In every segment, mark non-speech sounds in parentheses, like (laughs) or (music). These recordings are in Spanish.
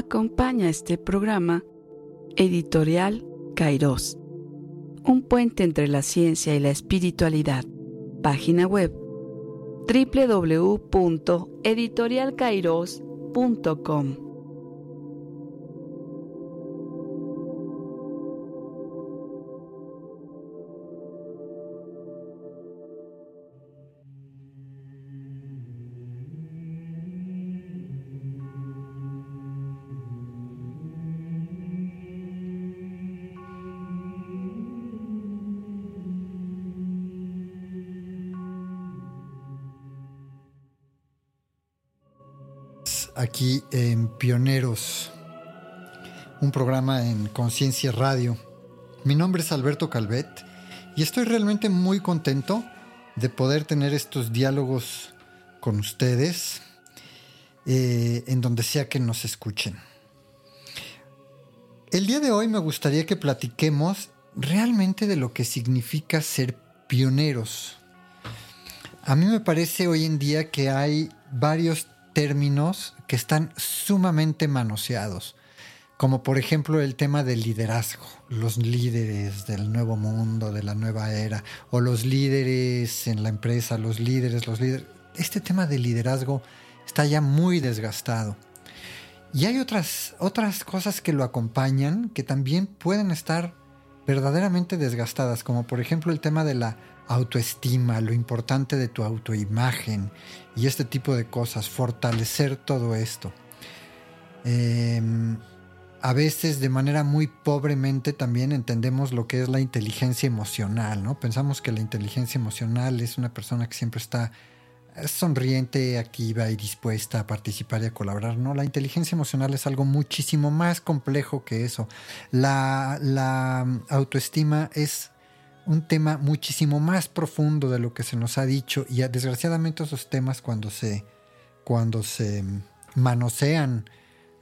Acompaña este programa Editorial Kairos, un puente entre la ciencia y la espiritualidad. Página web www.editorialkairos.com aquí en Pioneros, un programa en Conciencia Radio. Mi nombre es Alberto Calvet y estoy realmente muy contento de poder tener estos diálogos con ustedes eh, en donde sea que nos escuchen. El día de hoy me gustaría que platiquemos realmente de lo que significa ser pioneros. A mí me parece hoy en día que hay varios términos que están sumamente manoseados, como por ejemplo el tema del liderazgo, los líderes del nuevo mundo, de la nueva era, o los líderes en la empresa, los líderes, los líderes. Este tema del liderazgo está ya muy desgastado. Y hay otras, otras cosas que lo acompañan que también pueden estar verdaderamente desgastadas, como por ejemplo el tema de la autoestima, lo importante de tu autoimagen y este tipo de cosas, fortalecer todo esto. Em, a veces de manera muy pobremente también entendemos lo que es la inteligencia emocional, ¿no? Pensamos que la inteligencia emocional es una persona que siempre está sonriente, activa y dispuesta a participar y a colaborar. No, la inteligencia emocional es algo muchísimo más complejo que eso. La, la autoestima es un tema muchísimo más profundo de lo que se nos ha dicho y desgraciadamente esos temas cuando se, cuando se manosean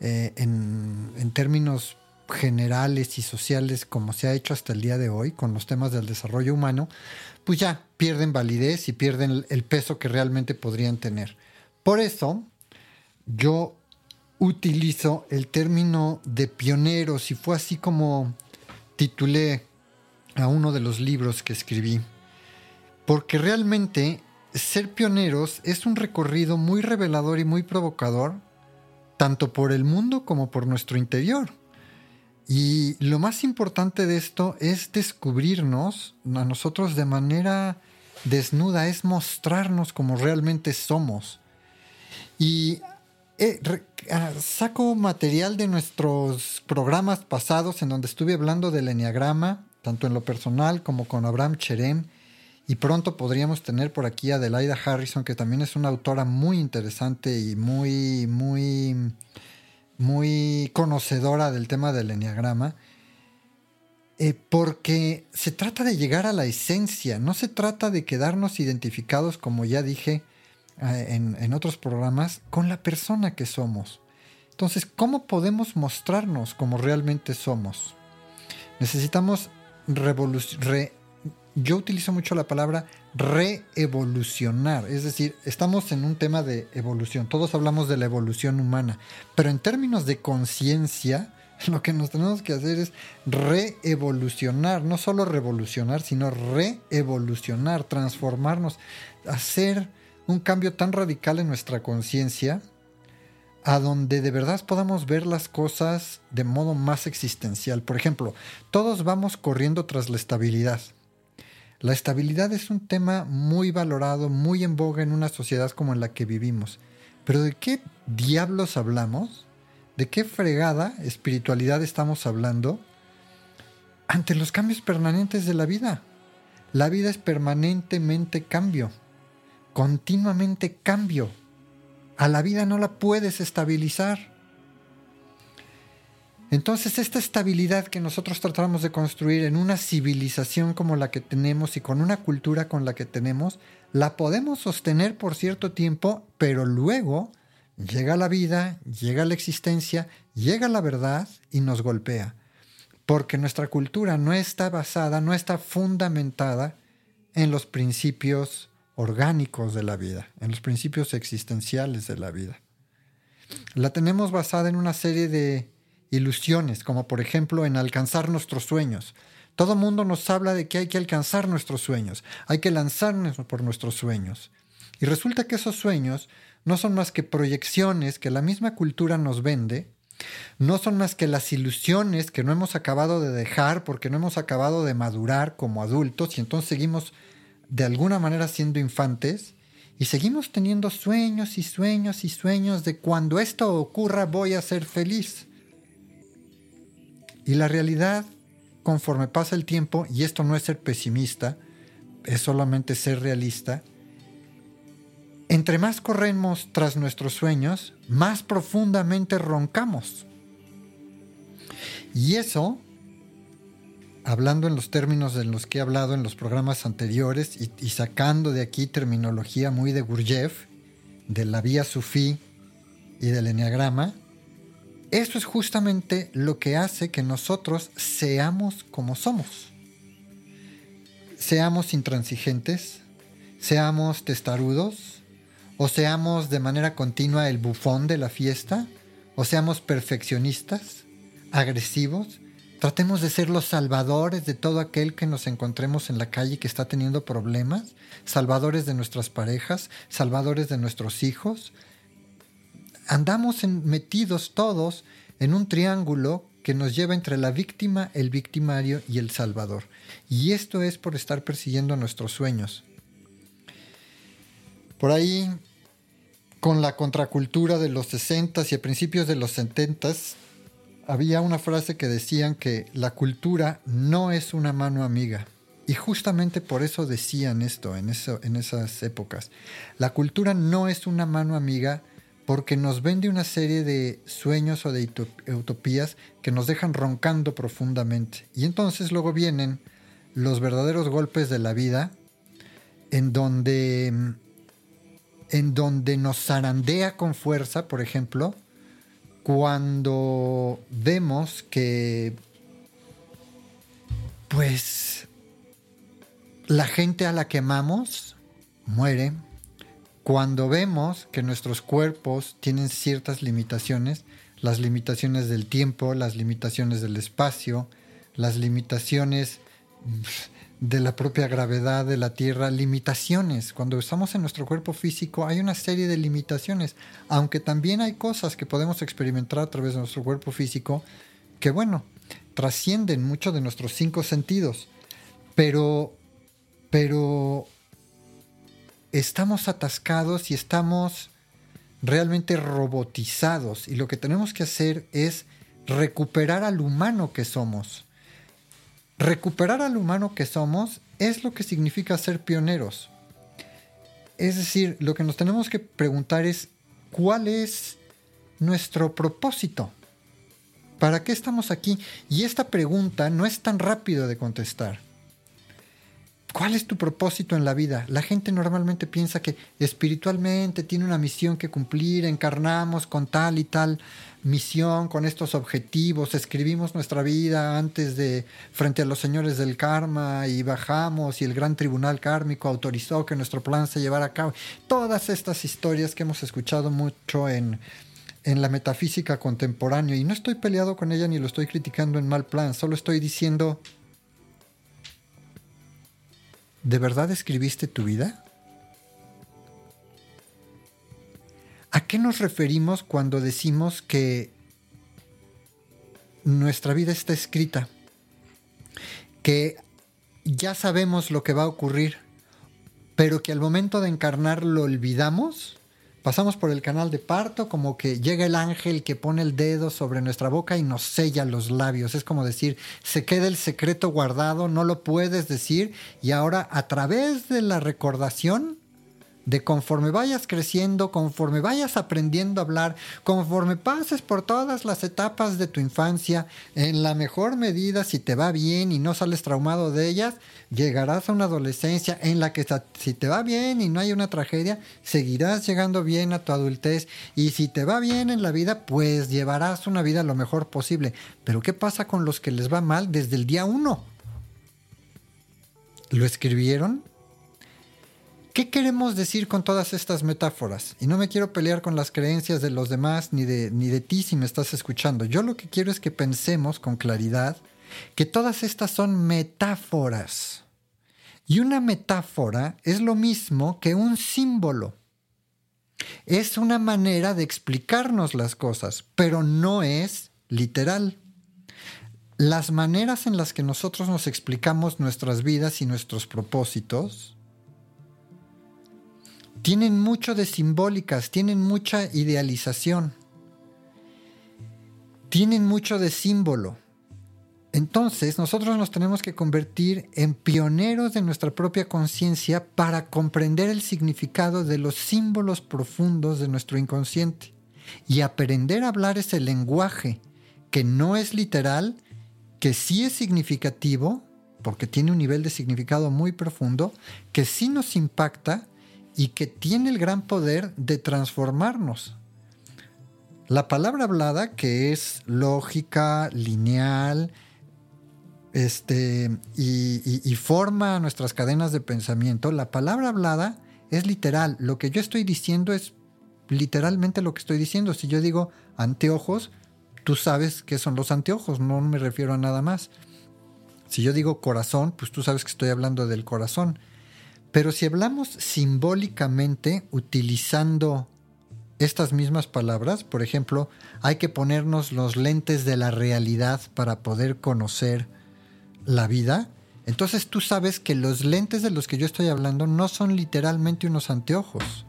eh, en, en términos generales y sociales como se ha hecho hasta el día de hoy con los temas del desarrollo humano, pues ya pierden validez y pierden el peso que realmente podrían tener. Por eso yo utilizo el término de pioneros y fue así como titulé a uno de los libros que escribí, porque realmente ser pioneros es un recorrido muy revelador y muy provocador, tanto por el mundo como por nuestro interior. Y lo más importante de esto es descubrirnos a nosotros de manera desnuda, es mostrarnos como realmente somos. Y eh, ah, saco material de nuestros programas pasados en donde estuve hablando del enneagrama, tanto en lo personal como con Abraham Cherem. Y pronto podríamos tener por aquí a Adelaida Harrison, que también es una autora muy interesante y muy, muy, muy conocedora del tema del enneagrama. Eh, porque se trata de llegar a la esencia, no se trata de quedarnos identificados, como ya dije eh, en, en otros programas, con la persona que somos. Entonces, ¿cómo podemos mostrarnos como realmente somos? Necesitamos yo utilizo mucho la palabra reevolucionar, es decir, estamos en un tema de evolución, todos hablamos de la evolución humana, pero en términos de conciencia, (laughs) lo que nos tenemos que hacer es reevolucionar, no solo revolucionar, sino reevolucionar, transformarnos, hacer un cambio tan radical en nuestra conciencia a donde de verdad podamos ver las cosas de modo más existencial. Por ejemplo, todos vamos corriendo tras la estabilidad. La estabilidad es un tema muy valorado, muy en boga en una sociedad como en la que vivimos. Pero ¿de qué diablos hablamos? ¿De qué fregada espiritualidad estamos hablando ante los cambios permanentes de la vida? La vida es permanentemente cambio, continuamente cambio a la vida no la puedes estabilizar. Entonces esta estabilidad que nosotros tratamos de construir en una civilización como la que tenemos y con una cultura con la que tenemos, la podemos sostener por cierto tiempo, pero luego llega la vida, llega la existencia, llega la verdad y nos golpea. Porque nuestra cultura no está basada, no está fundamentada en los principios orgánicos de la vida, en los principios existenciales de la vida. la tenemos basada en una serie de ilusiones, como por ejemplo en alcanzar nuestros sueños. Todo mundo nos habla de que hay que alcanzar nuestros sueños, hay que lanzarnos por nuestros sueños. Y resulta que esos sueños no son más que proyecciones que la misma cultura nos vende, no son más que las ilusiones que no hemos acabado de dejar porque no hemos acabado de madurar como adultos y entonces seguimos de alguna manera siendo infantes y seguimos teniendo sueños y sueños y sueños de cuando esto ocurra voy a ser feliz. Y la realidad, conforme pasa el tiempo, y esto no es ser pesimista, es solamente ser realista, entre más corremos tras nuestros sueños, más profundamente roncamos. Y eso, hablando en los términos en los que he hablado en los programas anteriores y, sacando de aquí terminología muy de Gurdjieff, de la vía sufí y del enneagrama, eso es justamente lo que hace que nosotros seamos como somos. Seamos intransigentes, seamos testarudos, o seamos de manera continua el bufón de la fiesta, o seamos perfeccionistas, agresivos, tratemos de ser los salvadores de todo aquel que nos encontremos en la calle que está teniendo problemas, salvadores de nuestras parejas, salvadores de nuestros hijos. Andamos metidos todos en un triángulo que nos lleva entre la víctima, el victimario y el salvador. Y esto es por estar persiguiendo nuestros sueños. Por ahí con la contracultura de los 60s y a principios de los 70s, había una frase que decían que la cultura no es una mano amiga. Y justamente por eso decían esto en, esas épocas. La cultura no es una mano amiga porque nos vende una serie de sueños o de utopías que nos dejan roncando profundamente. Y entonces luego vienen los verdaderos golpes de la vida en donde en donde nos zarandea con fuerza, por ejemplo, cuando vemos que, pues, la gente a la que amamos muere, cuando vemos que nuestros cuerpos tienen ciertas limitaciones, las limitaciones del tiempo, las limitaciones del espacio, las limitaciones de la propia gravedad de la Tierra, limitaciones. Cuando estamos en nuestro cuerpo físico hay una serie de limitaciones, aunque también hay cosas que podemos experimentar a través de nuestro cuerpo físico que, bueno, trascienden mucho de nuestros cinco sentidos. Pero, pero estamos atascados y estamos realmente robotizados y lo que tenemos que hacer es recuperar al humano que somos Recuperar al humano que somos es lo que significa ser pioneros. Es decir, lo que nos tenemos que preguntar es cuál es nuestro propósito. ¿Para qué estamos aquí? Y esta pregunta no es tan rápido de contestar. ¿Cuál es tu propósito en la vida? La gente normalmente piensa que espiritualmente tiene una misión que cumplir, encarnamos con tal y tal misión, con estos objetivos, escribimos nuestra vida antes de frente a los señores del karma y bajamos y el gran tribunal kármico autorizó que nuestro plan se llevara a cabo. Todas estas historias que hemos escuchado mucho en, en la metafísica contemporánea y no estoy peleado con ella ni lo estoy criticando en mal plan, solo estoy diciendo, ¿de verdad escribiste tu vida? ¿A qué nos referimos cuando decimos que nuestra vida está escrita? Que ya sabemos lo que va a ocurrir, pero que al momento de encarnar lo olvidamos. Pasamos por el canal de parto como que llega el ángel que pone el dedo sobre nuestra boca y nos sella los labios. Es como decir, se queda el secreto guardado, no lo puedes decir y ahora a través de la recordación de conforme vayas creciendo, conforme vayas aprendiendo a hablar, conforme pases por todas las etapas de tu infancia, en la mejor medida, si te va bien y no sales traumado de ellas, llegarás a una adolescencia en la que si te va bien y no hay una tragedia, seguirás llegando bien a tu adultez y si te va bien en la vida, pues llevarás una vida lo mejor posible. Pero ¿qué pasa con los que les va mal desde el día uno? ¿Lo escribieron? ¿Qué queremos decir con todas estas metáforas? Y no me quiero pelear con las creencias de los demás ni de, ni de ti si me estás escuchando. Yo lo que quiero es que pensemos con claridad que todas estas son metáforas. Y una metáfora es lo mismo que un símbolo. Es una manera de explicarnos las cosas, pero no es literal. Las maneras en las que nosotros nos explicamos nuestras vidas y nuestros propósitos tienen mucho de simbólicas, tienen mucha idealización, tienen mucho de símbolo. Entonces nosotros nos tenemos que convertir en pioneros de nuestra propia conciencia para comprender el significado de los símbolos profundos de nuestro inconsciente y aprender a hablar ese lenguaje que no es literal, que sí es significativo, porque tiene un nivel de significado muy profundo, que sí nos impacta y que tiene el gran poder de transformarnos. La palabra hablada, que es lógica, lineal, este, y, forma nuestras cadenas de pensamiento, la palabra hablada es literal. Lo que yo estoy diciendo es literalmente lo que estoy diciendo. Si yo digo anteojos, tú sabes qué son los anteojos, no me refiero a nada más. Si yo digo corazón, pues tú sabes que estoy hablando del corazón. Pero si hablamos simbólicamente utilizando estas mismas palabras, por ejemplo, hay que ponernos los lentes de la realidad para poder conocer la vida, entonces tú sabes que los lentes de los que yo estoy hablando no son literalmente unos anteojos.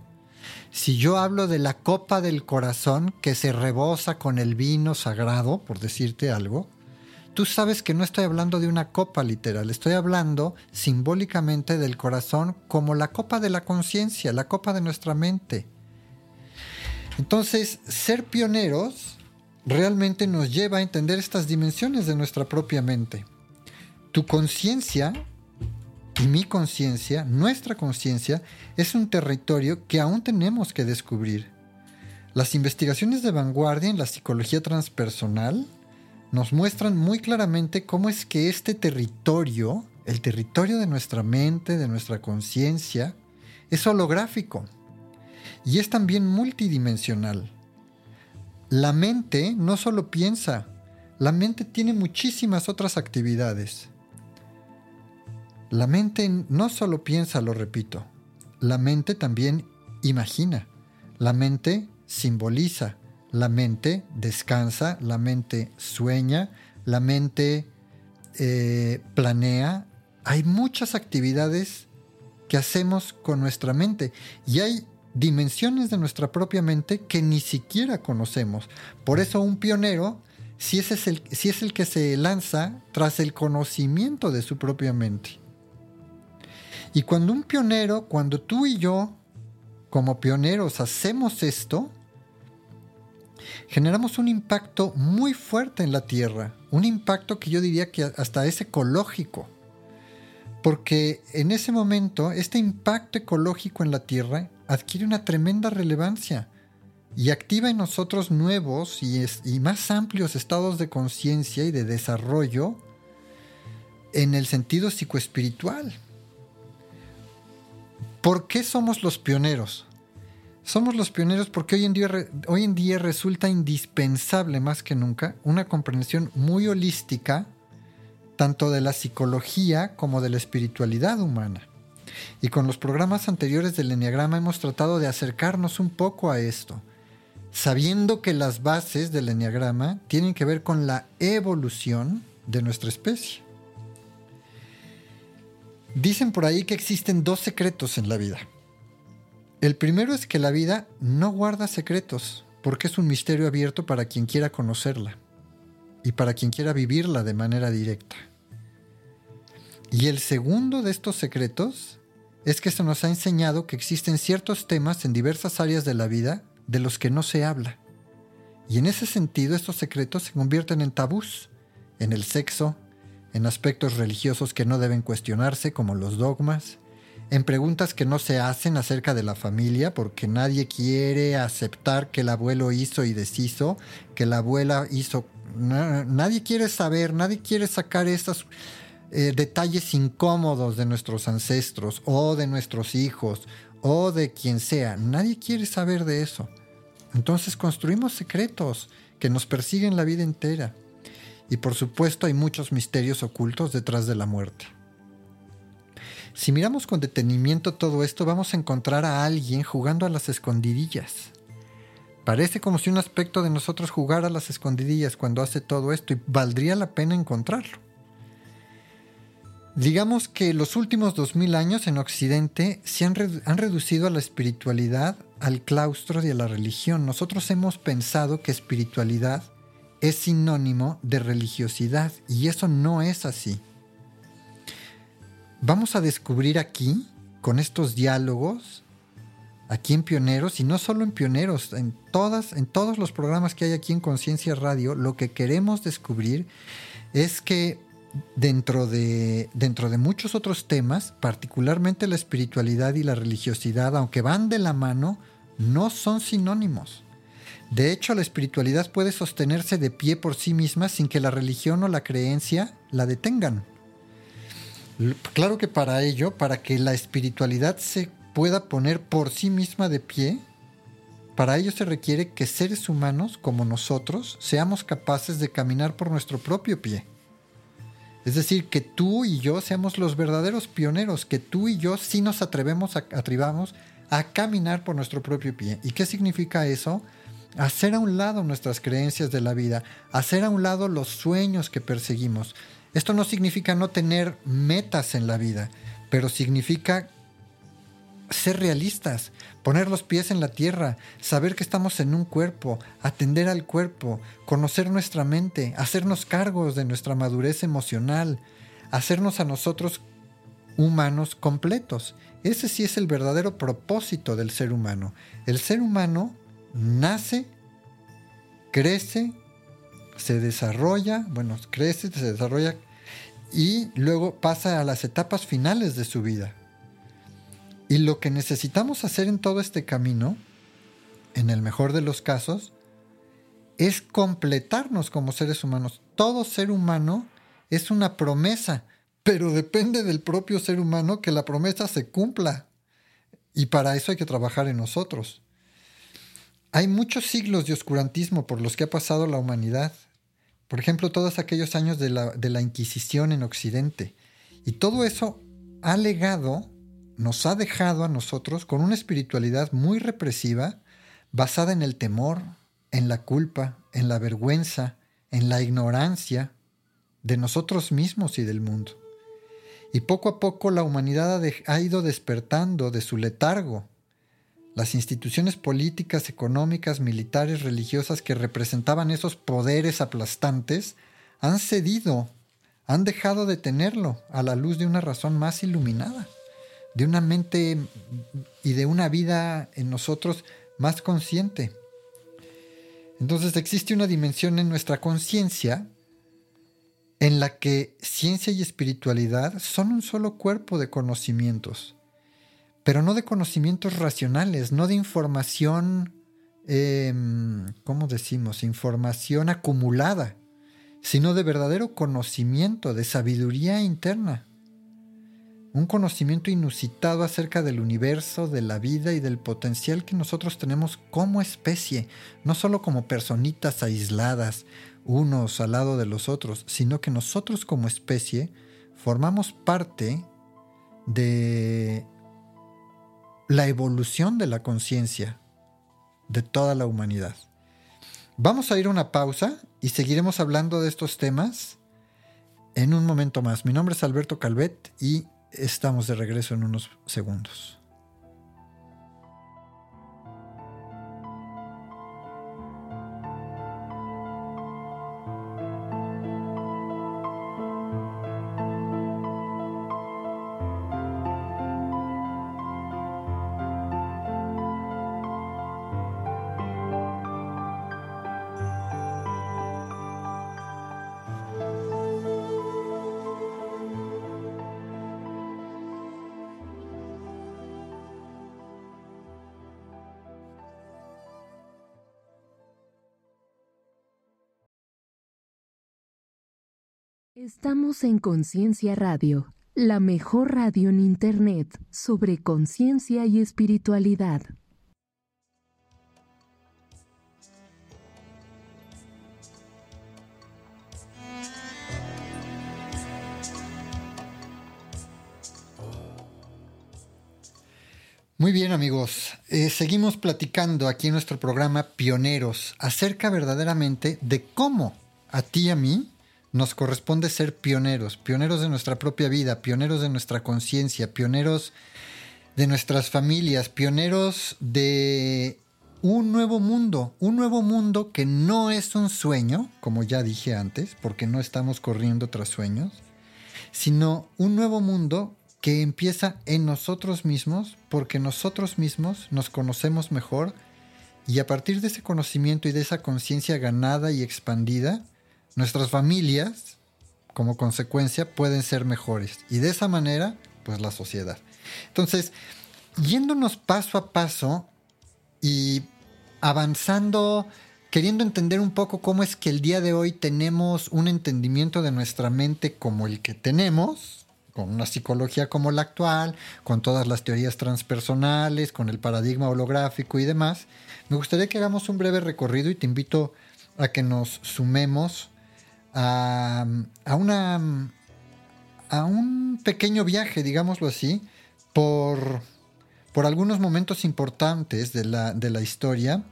Si yo hablo de la copa del corazón que se rebosa con el vino sagrado, por decirte algo, tú sabes que no estoy hablando de una copa literal, estoy hablando simbólicamente del corazón como la copa de la conciencia, la copa de nuestra mente. Entonces, ser pioneros realmente nos lleva a entender estas dimensiones de nuestra propia mente tu conciencia y mi conciencia, nuestra conciencia, es un territorio que aún tenemos que descubrir. Las investigaciones de vanguardia en la psicología transpersonal nos muestran muy claramente cómo es que este territorio, el territorio de nuestra mente, de nuestra conciencia, es holográfico y es también multidimensional. La mente no solo piensa, la mente tiene muchísimas otras actividades. La mente no solo piensa, lo repito, la mente también imagina, la mente simboliza, la mente descansa, la mente sueña, la mente eh, planea. Hay muchas actividades que hacemos con nuestra mente y hay dimensiones de nuestra propia mente que ni siquiera conocemos. Por eso un pionero, si, es el, si es el que se lanza tras el conocimiento de su propia mente. Y cuando un pionero, cuando tú y yo, como pioneros, hacemos esto, generamos un impacto muy fuerte en la Tierra, un impacto que yo diría que hasta es ecológico, porque en ese momento este impacto ecológico en la Tierra adquiere una tremenda relevancia y activa en nosotros nuevos y, más amplios estados de conciencia y de desarrollo en el sentido psicoespiritual. ¿Por qué somos los pioneros? Somos los pioneros porque hoy en, día, hoy en día resulta indispensable más que nunca una comprensión muy holística tanto de la psicología como de la espiritualidad humana. Y con los programas anteriores del Enneagrama hemos tratado de acercarnos un poco a esto, sabiendo que las bases del Enneagrama tienen que ver con la evolución de nuestra especie. Dicen por ahí que existen dos secretos en la vida. El primero es que la vida no guarda secretos, porque es un misterio abierto para quien quiera conocerla y para quien quiera vivirla de manera directa. Y el segundo de estos secretos es que se nos ha enseñado que existen ciertos temas en diversas áreas de la vida de los que no se habla. Y en ese sentido estos secretos se convierten en tabús, en el sexo, en aspectos religiosos que no deben cuestionarse como los dogmas, en preguntas que no se hacen acerca de la familia porque nadie quiere aceptar que el abuelo hizo y deshizo, que la abuela hizo... nadie quiere saber, nadie quiere sacar esas... eh, detalles incómodos de nuestros ancestros o de nuestros hijos o de quien sea. Nadie quiere saber de eso. Entonces construimos secretos que nos persiguen la vida entera. Y por supuesto hay muchos misterios ocultos detrás de la muerte. Si miramos con detenimiento todo esto, vamos a encontrar a alguien jugando a las escondidillas. Parece como si un aspecto de nosotros jugara a las escondidillas cuando hace todo esto y valdría la pena encontrarlo. Digamos que los últimos dos mil años en Occidente se han, han, reducido a la espiritualidad, al claustro y a la religión. Nosotros hemos pensado que espiritualidad es sinónimo de religiosidad y eso no es así. Vamos a descubrir aquí, con estos diálogos, aquí en Pioneros, y no solo en Pioneros, en, todas, en todos los programas que hay aquí en Conciencia Radio, lo que queremos descubrir es que dentro de, dentro de muchos otros temas, particularmente la espiritualidad y la religiosidad, aunque van de la mano, no son sinónimos. De hecho, la espiritualidad puede sostenerse de pie por sí misma sin que la religión o la creencia la detengan. Claro que para ello, para que la espiritualidad se pueda poner por sí misma de pie, para ello se requiere que seres humanos como nosotros seamos capaces de caminar por nuestro propio pie. Es decir, que tú y yo seamos los verdaderos pioneros, que tú y yo sí nos atrevemos a, atrevamos a caminar por nuestro propio pie. ¿Y qué significa eso? Hacer a un lado nuestras creencias de la vida, hacer a un lado los sueños que perseguimos. Esto no significa no tener metas en la vida, pero significa ser realistas, poner los pies en la tierra, saber que estamos en un cuerpo, atender al cuerpo, conocer nuestra mente, hacernos cargos de nuestra madurez emocional, hacernos a nosotros humanos completos. Ese sí es el verdadero propósito del ser humano. El ser humano nace, crece, se desarrolla, bueno, crece, se desarrolla y luego pasa a las etapas finales de su vida. Y lo que necesitamos hacer en todo este camino, en el mejor de los casos, es completarnos como seres humanos. Todo ser humano es una promesa, pero depende del propio ser humano que la promesa se cumpla. Y para eso hay que trabajar en nosotros. Hay muchos siglos de oscurantismo por los que ha pasado la humanidad. Por ejemplo, todos aquellos años de la, Inquisición en Occidente. Y todo eso ha legado nos ha dejado a nosotros con una espiritualidad muy represiva, basada en el temor, en la culpa, en la vergüenza, en la ignorancia de nosotros mismos y del mundo. Y poco a poco la humanidad ha ido despertando de su letargo. Las instituciones políticas, económicas, militares, religiosas que representaban esos poderes aplastantes han cedido, han dejado de tenerlo a la luz de una razón más iluminada de una mente y de una vida en nosotros más consciente. Entonces existe una dimensión en nuestra conciencia en la que ciencia y espiritualidad son un solo cuerpo de conocimientos, pero no de conocimientos racionales, no de información, em, ¿cómo decimos? Información acumulada, sino de verdadero conocimiento, de sabiduría interna un conocimiento inusitado acerca del universo, de la vida y del potencial que nosotros tenemos como especie, no solo como personitas aisladas, unos al lado de los otros, sino que nosotros como especie formamos parte de la evolución de la conciencia de toda la humanidad. Vamos a ir a una pausa y seguiremos hablando de estos temas en un momento más. Mi nombre es Alberto Calvet y Estamos de regreso en unos segundos. En Conciencia Radio, la mejor radio en Internet sobre conciencia y espiritualidad. Muy bien amigos, eh, seguimos platicando aquí en nuestro programa Pioneros acerca verdaderamente de cómo a ti y a mí nos corresponde ser pioneros, pioneros de nuestra propia vida, pioneros de nuestra conciencia, pioneros de nuestras familias, pioneros de un nuevo mundo, un nuevo mundo que no es un sueño, como ya dije antes, porque no estamos corriendo tras sueños, sino un nuevo mundo que empieza en nosotros mismos, porque nosotros mismos nos conocemos mejor y a partir de ese conocimiento y de esa conciencia ganada y expandida, nuestras familias, como consecuencia, pueden ser mejores. Y de esa manera, pues la sociedad. Entonces, yéndonos paso a paso y avanzando, queriendo entender un poco cómo es que el día de hoy tenemos un entendimiento de nuestra mente como el que tenemos, con una psicología como la actual, con todas las teorías transpersonales, con el paradigma holográfico y demás, me gustaría que hagamos un breve recorrido y te invito a que nos sumemos a, una, a un pequeño viaje, digámoslo así, por, por algunos momentos importantes de la, de la historia,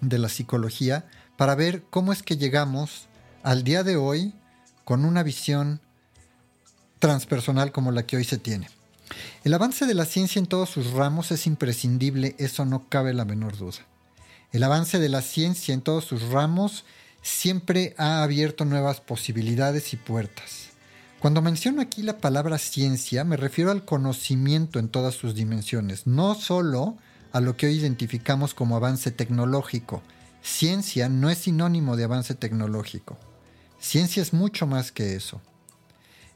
de la psicología, para ver cómo es que llegamos al día de hoy con una visión transpersonal como la que hoy se tiene. El avance de la ciencia en todos sus ramos es imprescindible, eso no cabe la menor duda. El avance de la ciencia en todos sus ramos siempre ha abierto nuevas posibilidades y puertas. Cuando menciono aquí la palabra ciencia, me refiero al conocimiento en todas sus dimensiones, no solo a lo que hoy identificamos como avance tecnológico. Ciencia no es sinónimo de avance tecnológico. Ciencia es mucho más que eso.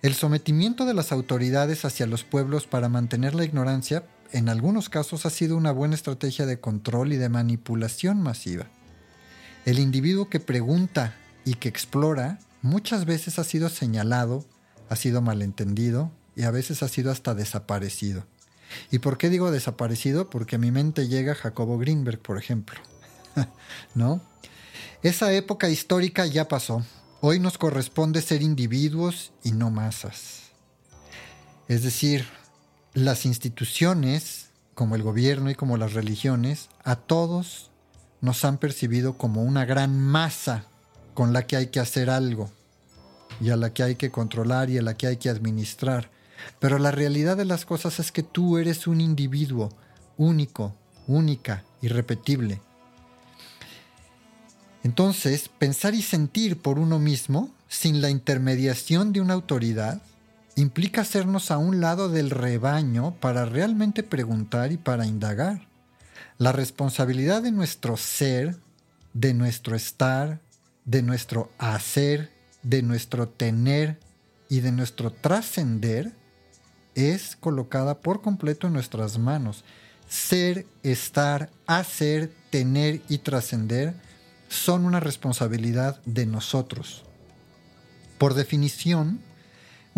El sometimiento de las autoridades hacia los pueblos para mantener la ignorancia en algunos casos ha sido una buena estrategia de control y de manipulación masiva. El individuo que pregunta y que explora muchas veces ha sido señalado, ha sido malentendido y a veces ha sido hasta desaparecido. ¿Y por qué digo desaparecido? Porque a mi mente llega Jacobo Greenberg, por ejemplo. (laughs) ¿No? Esa época histórica ya pasó. Hoy nos corresponde ser individuos y no masas. Es decir, las instituciones, como el gobierno y como las religiones, a todos nos han percibido como una gran masa con la que hay que hacer algo y a la que hay que controlar y a la que hay que administrar. Pero la realidad de las cosas es que tú eres un individuo único, única, irrepetible. Entonces, pensar y sentir por uno mismo, sin la intermediación de una autoridad, implica hacernos a un lado del rebaño para realmente preguntar y para indagar. La responsabilidad de nuestro ser, de nuestro estar, de nuestro hacer, de nuestro tener y de nuestro trascender es colocada por completo en nuestras manos. Ser, estar, hacer, tener y trascender son una responsabilidad de nosotros. Por definición,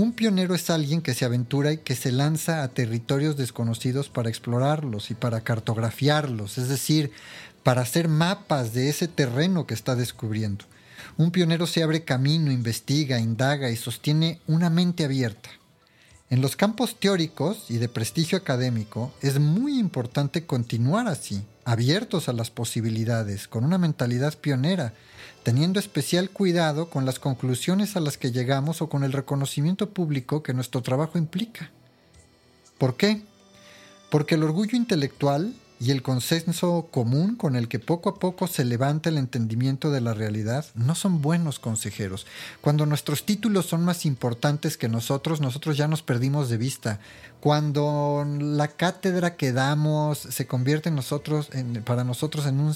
un pionero es alguien que se aventura y que se lanza a territorios desconocidos para explorarlos y para cartografiarlos, es decir, para hacer mapas de ese terreno que está descubriendo. Un pionero se abre camino, investiga, indaga y sostiene una mente abierta. En los campos teóricos y de prestigio académico es muy importante continuar así, abiertos a las posibilidades, con una mentalidad pionera, teniendo especial cuidado con las conclusiones a las que llegamos o con el reconocimiento público que nuestro trabajo implica. ¿Por qué? Porque el orgullo intelectual y el consenso común con el que poco a poco se levanta el entendimiento de la realidad no son buenos consejeros. Cuando nuestros títulos son más importantes que nosotros, nosotros ya nos perdimos de vista. Cuando la cátedra que damos se convierte para nosotros en un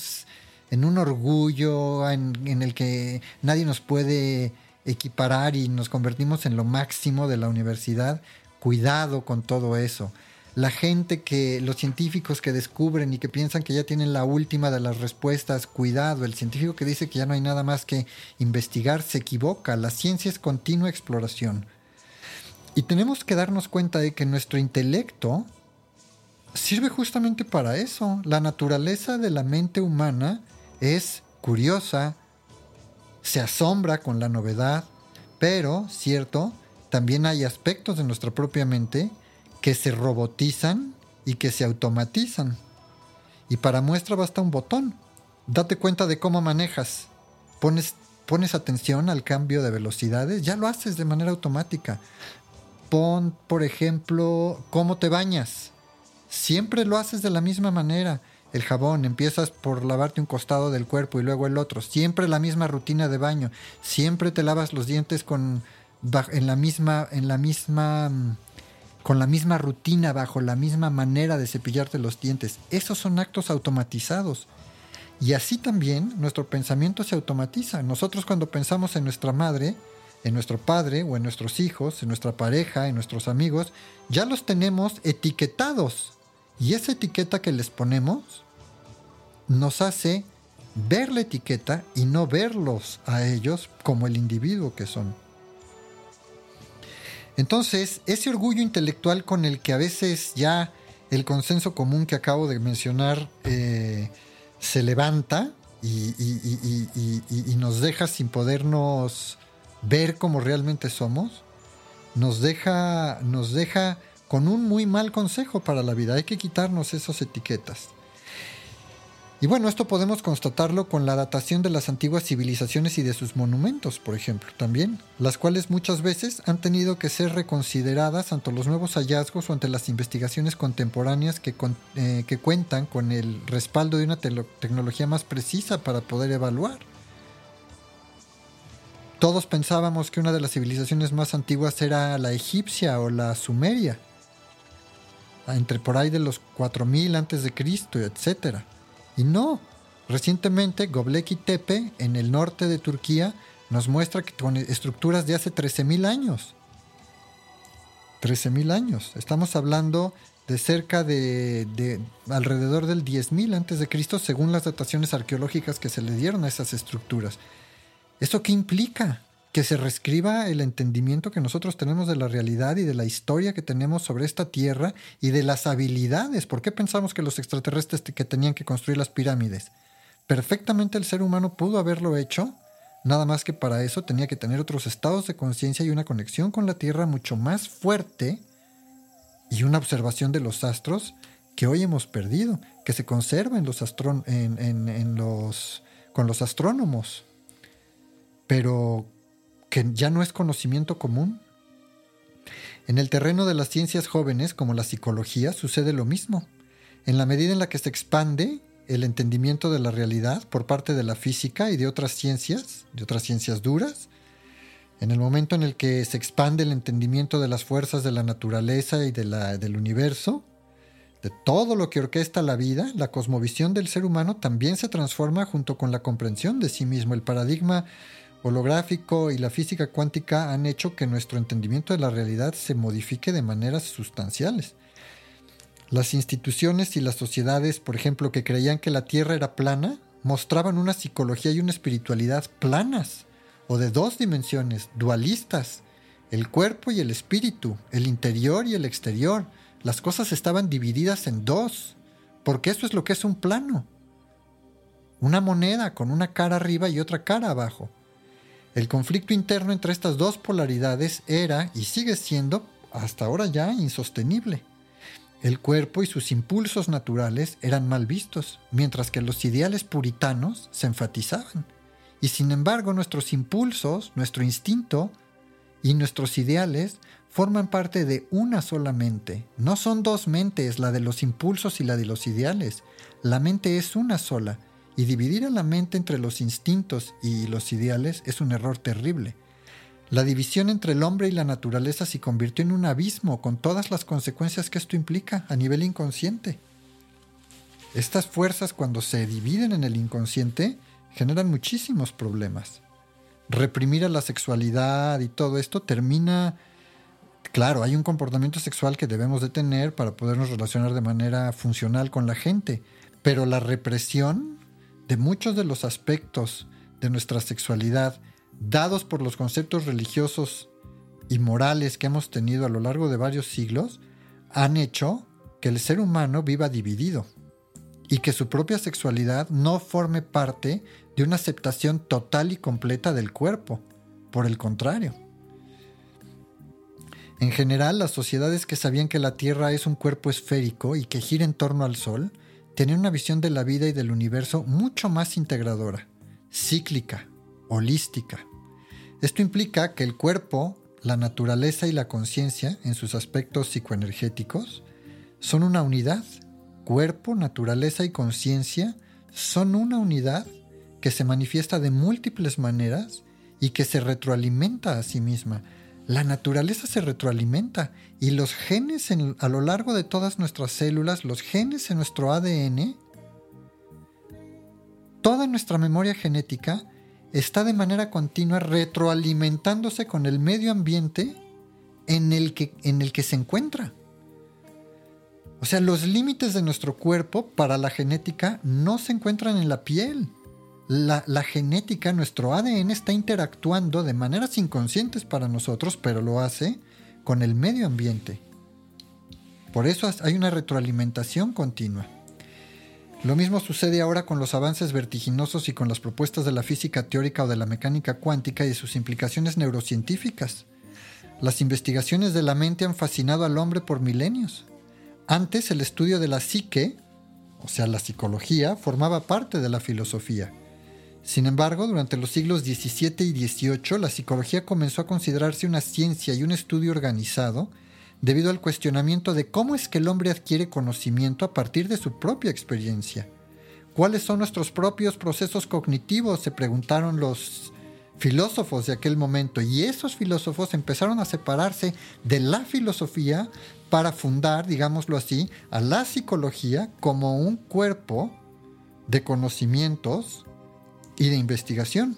en un orgullo en, el que nadie nos puede equiparar y nos convertimos en lo máximo de la universidad. Cuidado con todo eso. la gente que, los científicos que descubren y que piensan que ya tienen la última de las respuestas, cuidado, el científico que dice que ya no hay nada más que investigar se equivoca, la ciencia es continua exploración. Y tenemos que darnos cuenta de que nuestro intelecto sirve justamente para eso. La naturaleza de la mente humana es curiosa, se asombra con la novedad, pero, cierto, también hay aspectos de nuestra propia mente que se robotizan y que se automatizan. Y para muestra basta un botón. Date cuenta de cómo manejas. Pones, pones atención al cambio de velocidades, ya lo haces de manera automática. Pon, por ejemplo, cómo te bañas. Siempre lo haces de la misma manera. El jabón, empiezas por lavarte un costado del cuerpo y luego el otro. Siempre la misma rutina de baño. Siempre te lavas los dientes con en la misma en la misma mm, con la misma rutina, bajo la misma manera de cepillarte los dientes. Esos son actos automatizados. Y así también nuestro pensamiento se automatiza. Nosotros cuando pensamos en nuestra madre, en nuestro padre o en nuestros hijos, en nuestra pareja, en nuestros amigos, ya los tenemos etiquetados. Y esa etiqueta que les ponemos nos hace ver la etiqueta y no verlos a ellos como el individuo que son. Entonces, ese orgullo intelectual con el que a veces ya el consenso común que acabo de mencionar eh, se levanta y, nos deja sin podernos ver como realmente somos, nos deja, nos deja con un muy mal consejo para la vida. Hay que quitarnos esas etiquetas. Y bueno, esto podemos constatarlo con la datación de las antiguas civilizaciones y de sus monumentos, por ejemplo, también, las cuales muchas veces han tenido que ser reconsideradas ante los nuevos hallazgos o ante las investigaciones contemporáneas que, eh, cuentan con el respaldo de una tecnología más precisa para poder evaluar. Todos pensábamos que una de las civilizaciones más antiguas era la egipcia o la sumeria, entre por ahí de los 4000 antes de Cristo, etcétera y no, recientemente Göbekli Tepe, en el norte de Turquía, nos muestra que con estructuras de hace 13.000 años. 13.000 años. Estamos hablando de cerca de, de alrededor del 10.000 antes de Cristo, según las dataciones arqueológicas que se le dieron a esas estructuras. ¿Eso qué implica? Que se reescriba el entendimiento que nosotros tenemos de la realidad y de la historia que tenemos sobre esta tierra y de las habilidades. ¿Por qué pensamos que los extraterrestres que tenían que construir las pirámides? Perfectamente el ser humano pudo haberlo hecho, nada más que para eso tenía que tener otros estados de conciencia y una conexión con la tierra mucho más fuerte y una observación de los astros que hoy hemos perdido, que se conserva en los, en los con los astrónomos. Pero que ya no es conocimiento común. En el terreno de las ciencias jóvenes, como la psicología, sucede lo mismo. En la medida en la que se expande el entendimiento de la realidad por parte de la física y de otras ciencias, de otras ciencias duras, en el momento en el que se expande el entendimiento de las fuerzas de la naturaleza y de la, del universo, de todo lo que orquesta la vida, la cosmovisión del ser humano también se transforma junto con la comprensión de sí mismo. El paradigma holográfico y la física cuántica han hecho que nuestro entendimiento de la realidad se modifique de maneras sustanciales. Las instituciones y las sociedades, por ejemplo, que creían que la Tierra era plana, mostraban una psicología y una espiritualidad planas, o de dos dimensiones, dualistas, el cuerpo y el espíritu, el interior y el exterior. Las cosas estaban divididas en dos, porque eso es lo que es un plano. Una moneda con una cara arriba y otra cara abajo. El conflicto interno entre estas dos polaridades era y sigue siendo hasta ahora ya insostenible. El cuerpo y sus impulsos naturales eran mal vistos, mientras que los ideales puritanos se enfatizaban. Y sin embargo nuestros impulsos, nuestro instinto y nuestros ideales forman parte de una sola mente. No son dos mentes, la de los impulsos y la de los ideales. La mente es una sola y dividir a la mente entre los instintos y los ideales es un error terrible. La división entre el hombre y la naturaleza se convirtió en un abismo con todas las consecuencias que esto implica a nivel inconsciente. Estas fuerzas cuando se dividen en el inconsciente generan muchísimos problemas. Reprimir a la sexualidad y todo esto termina Claro, hay un comportamiento sexual que debemos de tener para podernos relacionar de manera funcional con la gente, pero la represión de muchos de los aspectos de nuestra sexualidad dados por los conceptos religiosos y morales que hemos tenido a lo largo de varios siglos han hecho que el ser humano viva dividido y que su propia sexualidad no forme parte de una aceptación total y completa del cuerpo. Por el contrario. En general, las sociedades que sabían que la Tierra es un cuerpo esférico y que gira en torno al Sol, tenían una visión de la vida y del universo mucho más integradora, cíclica, holística. Esto implica que el cuerpo, la naturaleza y la conciencia, en sus aspectos psicoenergéticos, son una unidad. Cuerpo, naturaleza y conciencia son una unidad que se manifiesta de múltiples maneras y que se retroalimenta a sí misma. La naturaleza se retroalimenta y los genes a lo largo de todas nuestras células, los genes en nuestro ADN, toda nuestra memoria genética está de manera continua retroalimentándose con el medio ambiente en el que, en el que se encuentra. O sea, los límites de nuestro cuerpo para la genética no se encuentran en la piel, la, genética, nuestro ADN está interactuando de maneras inconscientes para nosotros, pero lo hace con el medio ambiente. Por eso hay una retroalimentación continua. Lo mismo sucede ahora con los avances vertiginosos y con las propuestas de la física teórica o de la mecánica cuántica y sus implicaciones neurocientíficas. Las investigaciones de la mente han fascinado al hombre por milenios. Antes el estudio de la psique, o sea, la psicología, formaba parte de la filosofía. Sin embargo, durante los siglos XVII y XVIII, la psicología comenzó a considerarse una ciencia y un estudio organizado debido al cuestionamiento de cómo es que el hombre adquiere conocimiento a partir de su propia experiencia. ¿Cuáles son nuestros propios procesos cognitivos? se preguntaron los filósofos de aquel momento y esos filósofos empezaron a separarse de la filosofía para fundar, digámoslo así, a la psicología como un cuerpo de conocimientos y de investigación.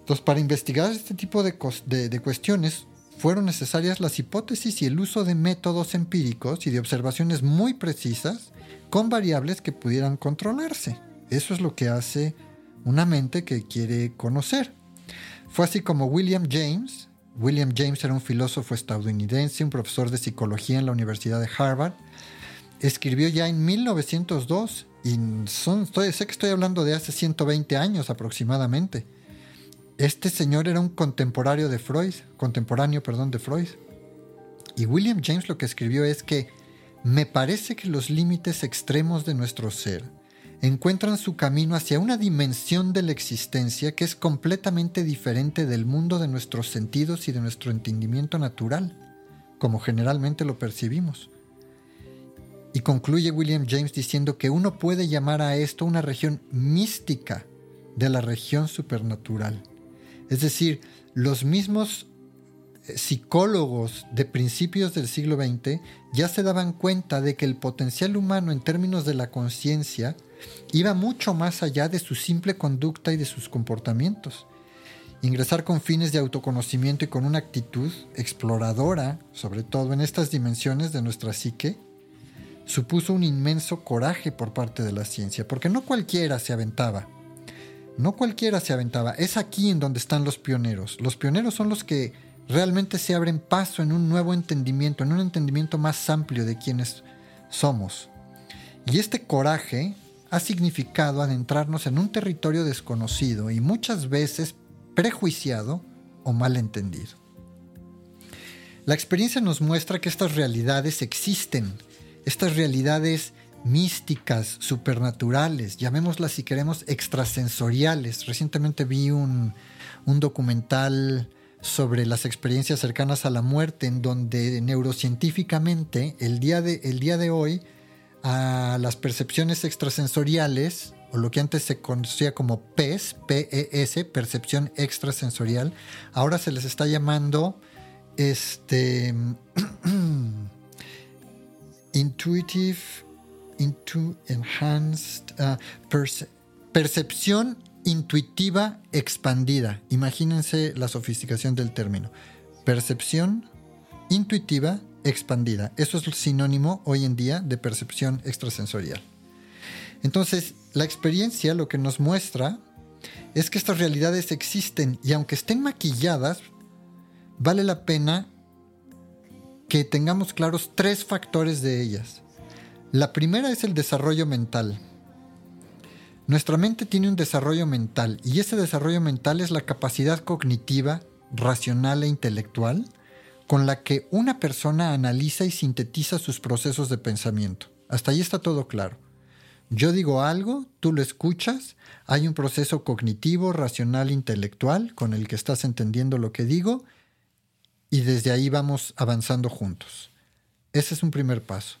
Entonces, para investigar este tipo de, de, cuestiones, fueron necesarias las hipótesis y el uso de métodos empíricos y de observaciones muy precisas con variables que pudieran controlarse. Eso es lo que hace una mente que quiere conocer. Fue así como William James, William James era un filósofo estadounidense, un profesor de psicología en la Universidad de Harvard, escribió ya en 1902 y son, estoy, sé que estoy hablando de hace 120 años aproximadamente. Este señor era un contemporáneo de Freud, contemporáneo, perdón, de Freud. Y William James lo que escribió es que me parece que los límites extremos de nuestro ser encuentran su camino hacia una dimensión de la existencia que es completamente diferente del mundo de nuestros sentidos y de nuestro entendimiento natural, como generalmente lo percibimos. Y concluye William James diciendo que uno puede llamar a esto una región mística de la región supernatural. Es decir, los mismos eh, psicólogos de principios del siglo XX ya se daban cuenta de que el potencial humano en términos de la conciencia iba mucho más allá de su simple conducta y de sus comportamientos. Ingresar con fines de autoconocimiento y con una actitud exploradora, sobre todo en estas dimensiones de nuestra psique, supuso un inmenso coraje por parte de la ciencia, porque no cualquiera se aventaba. No cualquiera se aventaba. Es aquí en donde están los pioneros. Los pioneros son los que realmente se abren paso en un nuevo entendimiento, en un entendimiento más amplio de quienes somos. Y este coraje ha significado adentrarnos en un territorio desconocido y muchas veces prejuiciado o malentendido. La experiencia nos muestra que estas realidades existen estas realidades místicas, supernaturales, llamémoslas si queremos extrasensoriales. Recientemente vi un, documental sobre las experiencias cercanas a la muerte, en donde neurocientíficamente el día de, el día de hoy a las percepciones extrasensoriales, o lo que antes se conocía como PES, PES, percepción extrasensorial, ahora se les está llamando este (clears throat) Intuitive, into enhanced, uh, percepción intuitiva expandida. Imagínense la sofisticación del término. Percepción intuitiva, expandida. Eso es el sinónimo hoy en día de percepción extrasensorial. Entonces, la experiencia lo que nos muestra es que estas realidades existen y aunque estén maquilladas, vale la pena que tengamos claros tres factores de ellas. La primera es el desarrollo mental. Nuestra mente tiene un desarrollo mental y ese desarrollo mental es la capacidad cognitiva, racional e intelectual con la que una persona analiza y sintetiza sus procesos de pensamiento. Hasta ahí está todo claro. Yo digo algo, tú lo escuchas, hay un proceso cognitivo, racional, intelectual con el que estás entendiendo lo que digo y desde ahí vamos avanzando juntos. Ese es un primer paso.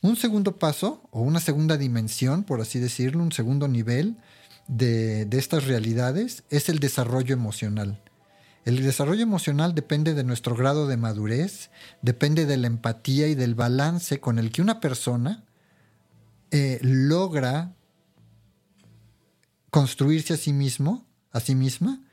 Un segundo paso, o una segunda dimensión, por así decirlo, un segundo nivel de, de estas realidades, es el desarrollo emocional. El desarrollo emocional depende de nuestro grado de madurez, depende de la empatía y del balance con el que una persona eh, logra construirse a sí mismo, a sí misma,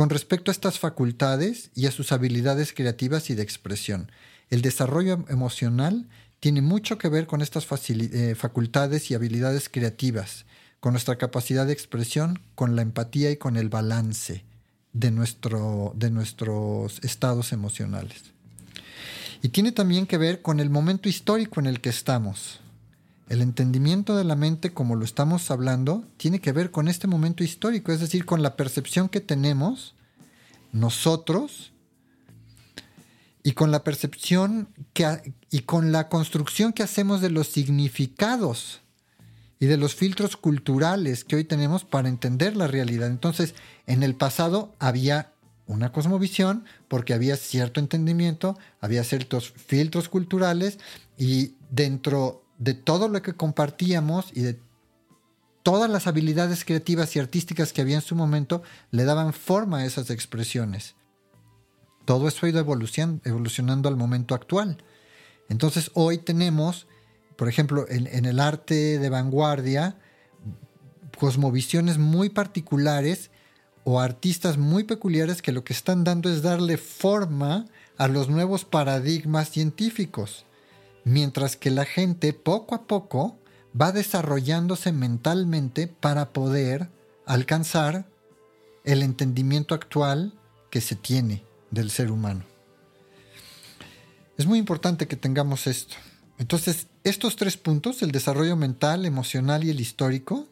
con respecto a estas facultades y a sus habilidades creativas y de expresión. El desarrollo emocional tiene mucho que ver con estas eh, facultades y habilidades creativas, con nuestra capacidad de expresión, con la empatía y con el balance de, nuestro, de nuestros estados emocionales. Y tiene también que ver con el momento histórico en el que estamos. El entendimiento de la mente, como lo estamos hablando, tiene que ver con este momento histórico, es decir, con la percepción que tenemos nosotros y con la percepción que, y con la construcción que hacemos de los significados y de los filtros culturales que hoy tenemos para entender la realidad. Entonces, en el pasado había una cosmovisión porque había cierto entendimiento, había ciertos filtros culturales y dentro de todo lo que compartíamos y de todas las habilidades creativas y artísticas que había en su momento, le daban forma a esas expresiones. Todo eso ha ido evolucionando al momento actual. Entonces hoy tenemos, por ejemplo, en, el arte de vanguardia, cosmovisiones muy particulares o artistas muy peculiares que lo que están dando es darle forma a los nuevos paradigmas científicos mientras que la gente poco a poco va desarrollándose mentalmente para poder alcanzar el entendimiento actual que se tiene del ser humano. Es muy importante que tengamos esto. Entonces, estos tres puntos, el desarrollo mental, emocional y el histórico,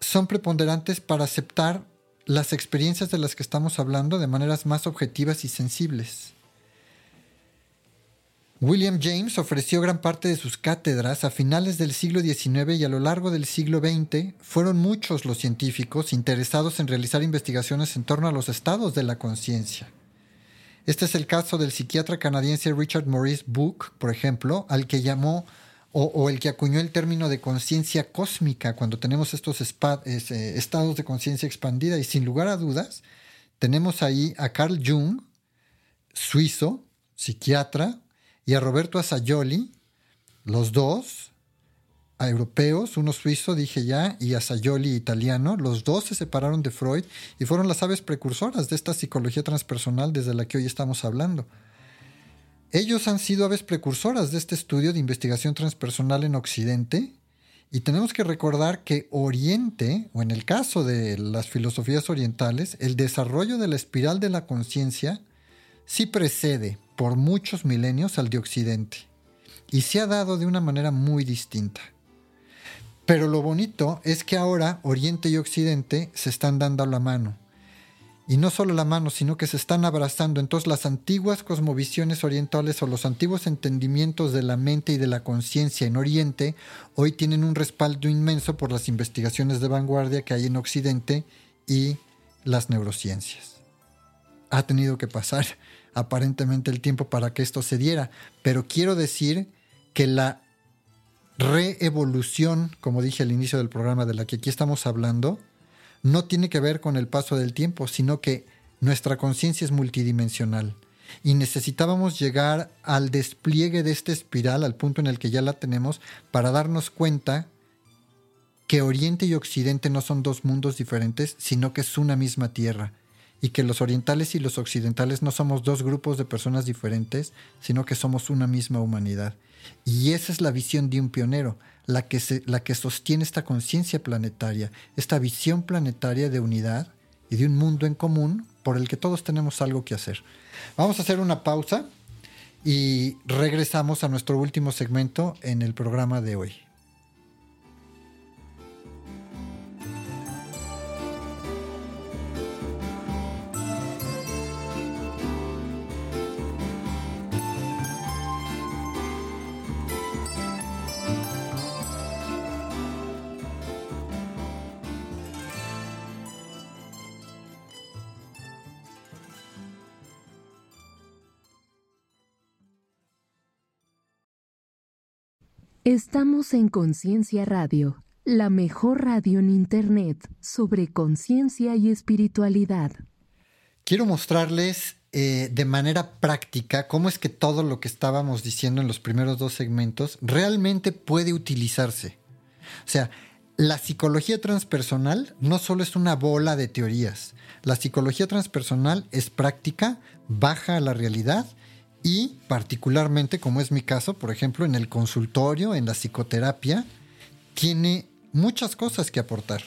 son preponderantes para aceptar las experiencias de las que estamos hablando de maneras más objetivas y sensibles. William James ofreció gran parte de sus cátedras a finales del siglo XIX y a lo largo del siglo XX fueron muchos los científicos interesados en realizar investigaciones en torno a los estados de la conciencia. Este es el caso del psiquiatra canadiense Richard Maurice Book, por ejemplo, al que llamó o, el que acuñó el término de conciencia cósmica cuando tenemos estos eh, estados de conciencia expandida y sin lugar a dudas tenemos ahí a Carl Jung, suizo, psiquiatra, y a Roberto Asayoli, los dos, a europeos, uno suizo, dije ya, y Asayoli italiano, los dos se separaron de Freud y fueron las aves precursoras de esta psicología transpersonal desde la que hoy estamos hablando. Ellos han sido aves precursoras de este estudio de investigación transpersonal en Occidente y tenemos que recordar que Oriente, o en el caso de las filosofías orientales, el desarrollo de la espiral de la conciencia sí precede por muchos milenios al de Occidente y se ha dado de una manera muy distinta. Pero lo bonito es que ahora Oriente y Occidente se están dando la mano. Y no solo la mano, sino que se están abrazando. Entonces las antiguas cosmovisiones orientales o los antiguos entendimientos de la mente y de la conciencia en Oriente hoy tienen un respaldo inmenso por las investigaciones de vanguardia que hay en Occidente y las neurociencias. Ha tenido que pasar aparentemente el tiempo para que esto se diera, pero quiero decir que la reevolución, como dije al inicio del programa de la que aquí estamos hablando, no tiene que ver con el paso del tiempo, sino que nuestra conciencia es multidimensional. Y necesitábamos llegar al despliegue de esta espiral, al punto en el que ya la tenemos, para darnos cuenta que Oriente y Occidente no son dos mundos diferentes, sino que es una misma tierra y que los orientales y los occidentales no somos dos grupos de personas diferentes, sino que somos una misma humanidad. Y esa es la visión de un pionero, la que, se, la que sostiene esta conciencia planetaria, esta visión planetaria de unidad y de un mundo en común por el que todos tenemos algo que hacer. Vamos a hacer una pausa y regresamos a nuestro último segmento en el programa de hoy. Estamos en Conciencia Radio, la mejor radio en Internet sobre conciencia y espiritualidad. Quiero mostrarles eh, de manera práctica cómo es que todo lo que estábamos diciendo en los primeros dos segmentos realmente puede utilizarse. O sea, la psicología transpersonal no solo es una bola de teorías. La psicología transpersonal es práctica, baja a la realidad y particularmente, como es mi caso, por ejemplo, en el consultorio, en la psicoterapia, tiene muchas cosas que aportar.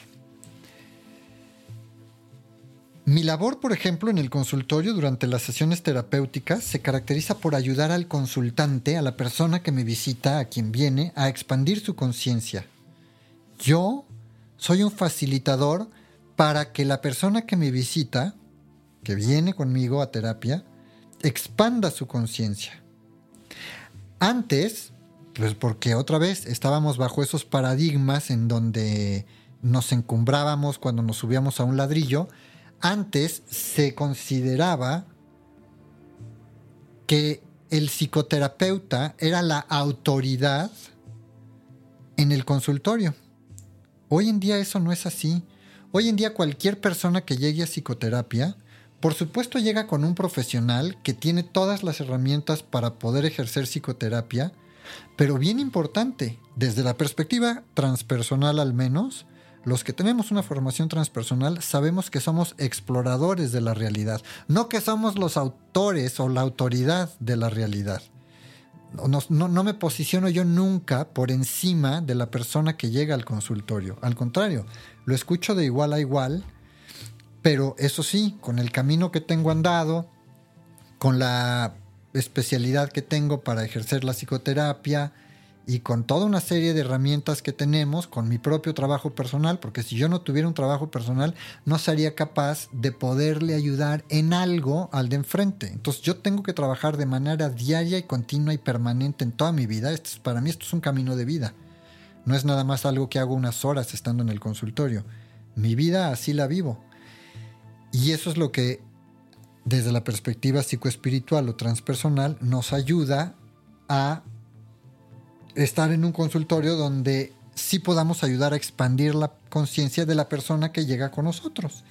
Mi labor, por ejemplo, en el consultorio durante las sesiones terapéuticas se caracteriza por ayudar al consultante, a la persona que me visita, a quien viene, a expandir su conciencia. Yo soy un facilitador para que la persona que me visita, que viene conmigo a terapia, expanda su conciencia. Antes, pues porque otra vez estábamos bajo esos paradigmas en donde nos encumbrábamos cuando nos subíamos a un ladrillo, antes se consideraba que el psicoterapeuta era la autoridad en el consultorio. Hoy en día eso no es así. Hoy en día cualquier persona que llegue a psicoterapia por supuesto llega con un profesional que tiene todas las herramientas para poder ejercer psicoterapia, pero bien importante, desde la perspectiva transpersonal al menos, los que tenemos una formación transpersonal sabemos que somos exploradores de la realidad, no que somos los autores o la autoridad de la realidad. No, me posiciono yo nunca por encima de la persona que llega al consultorio. Al contrario, lo escucho de igual a igual pero eso sí, con el camino que tengo andado, con la especialidad que tengo para ejercer la psicoterapia y con toda una serie de herramientas que tenemos, con mi propio trabajo personal, porque si yo no tuviera un trabajo personal, no sería capaz de poderle ayudar en algo al de enfrente. Entonces yo tengo que trabajar de manera diaria y continua y permanente en toda mi vida. Esto es, para mí esto es un camino de vida. No es nada más algo que hago unas horas estando en el consultorio. Mi vida así la vivo. Y eso es lo que desde la perspectiva psicoespiritual o transpersonal nos ayuda a estar en un consultorio donde sí podamos ayudar a expandir la conciencia de la persona que llega con nosotros.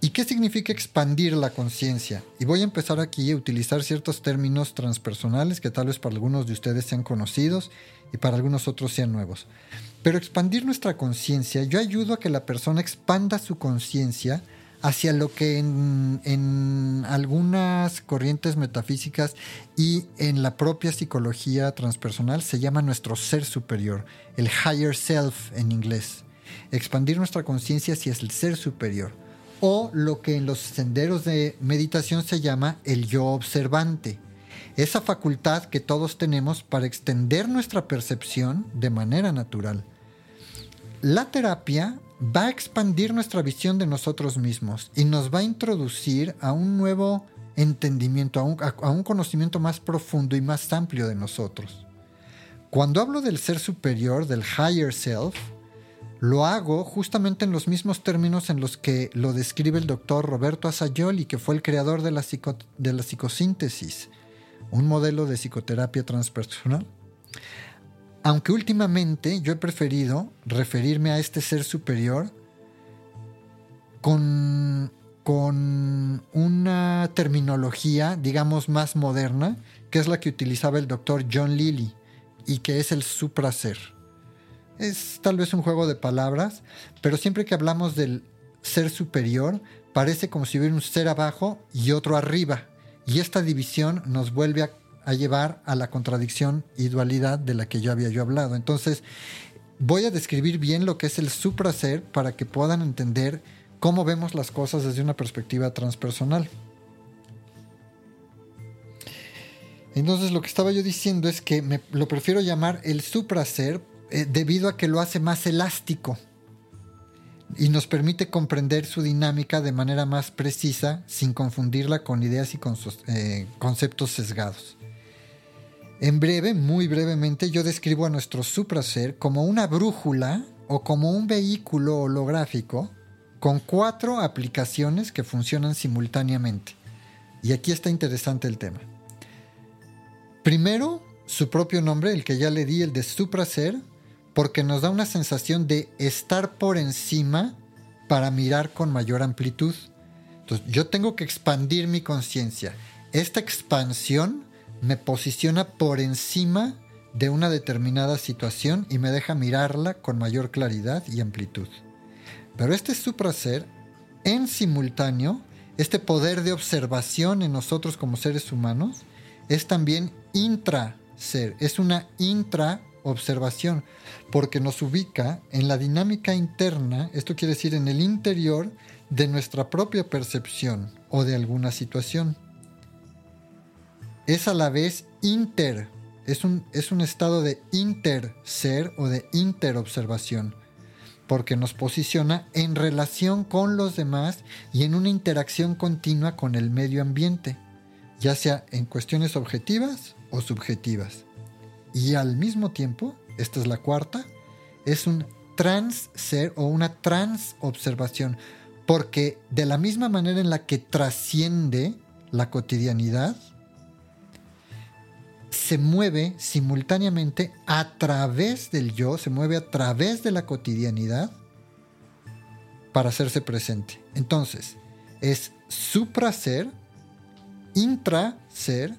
¿Y qué significa expandir la conciencia? Y voy a empezar aquí a utilizar ciertos términos transpersonales que tal vez para algunos de ustedes sean conocidos y para algunos otros sean nuevos. Pero expandir nuestra conciencia, yo ayudo a que la persona expanda su conciencia hacia lo que en, algunas corrientes metafísicas y en la propia psicología transpersonal se llama nuestro ser superior, el higher self en inglés. Expandir nuestra conciencia hacia el ser superior. O lo que en los senderos de meditación se llama el yo observante. Esa facultad que todos tenemos para extender nuestra percepción de manera natural. La terapia va a expandir nuestra visión de nosotros mismos y nos va a introducir a un nuevo entendimiento, a un, conocimiento más profundo y más amplio de nosotros. Cuando hablo del ser superior, del higher self, lo hago justamente en los mismos términos en los que lo describe el doctor Roberto Asayoli, que fue el creador de la, de la psicosíntesis, un modelo de psicoterapia transpersonal aunque últimamente yo he preferido referirme a este ser superior con, con una terminología, digamos, más moderna, que es la que utilizaba el doctor John Lilly y que es el supraser. Es tal vez un juego de palabras, pero siempre que hablamos del ser superior, parece como si hubiera un ser abajo y otro arriba. Y esta división nos vuelve a, a llevar a la contradicción y dualidad de la que yo había yo hablado. Entonces, voy a describir bien lo que es el supraser para que puedan entender cómo vemos las cosas desde una perspectiva transpersonal. Entonces lo que estaba yo diciendo es que me, lo prefiero llamar el supraser eh, debido a que lo hace más elástico y nos permite comprender su dinámica de manera más precisa sin confundirla con ideas y eh, conceptos sesgados. En breve, muy brevemente, yo describo a nuestro supraser como una brújula o como un vehículo holográfico con cuatro aplicaciones que funcionan simultáneamente. Y aquí está interesante el tema. Primero, su propio nombre, el que ya le di, el de supraser, porque nos da una sensación de estar por encima para mirar con mayor amplitud. Entonces, yo tengo que expandir mi conciencia. Esta expansión me posiciona por encima de una determinada situación y me deja mirarla con mayor claridad y amplitud. Pero este supraser, en simultáneo, este poder de observación en nosotros como seres humanos, es también intraser, es una intraobservación, porque nos ubica en la dinámica interna, esto quiere decir en el interior de nuestra propia percepción o de alguna situación es a la vez inter, es un, es un estado de interser o de interobservación, porque nos posiciona en relación con los demás y en una interacción continua con el medio ambiente, ya sea en cuestiones objetivas o subjetivas. Y al mismo tiempo, esta es la cuarta, es un trans-ser o una transobservación, porque de la misma manera en la que trasciende la cotidianidad, se mueve simultáneamente a través del yo, se mueve a través de la cotidianidad para hacerse presente. Entonces, es supraser, intraser,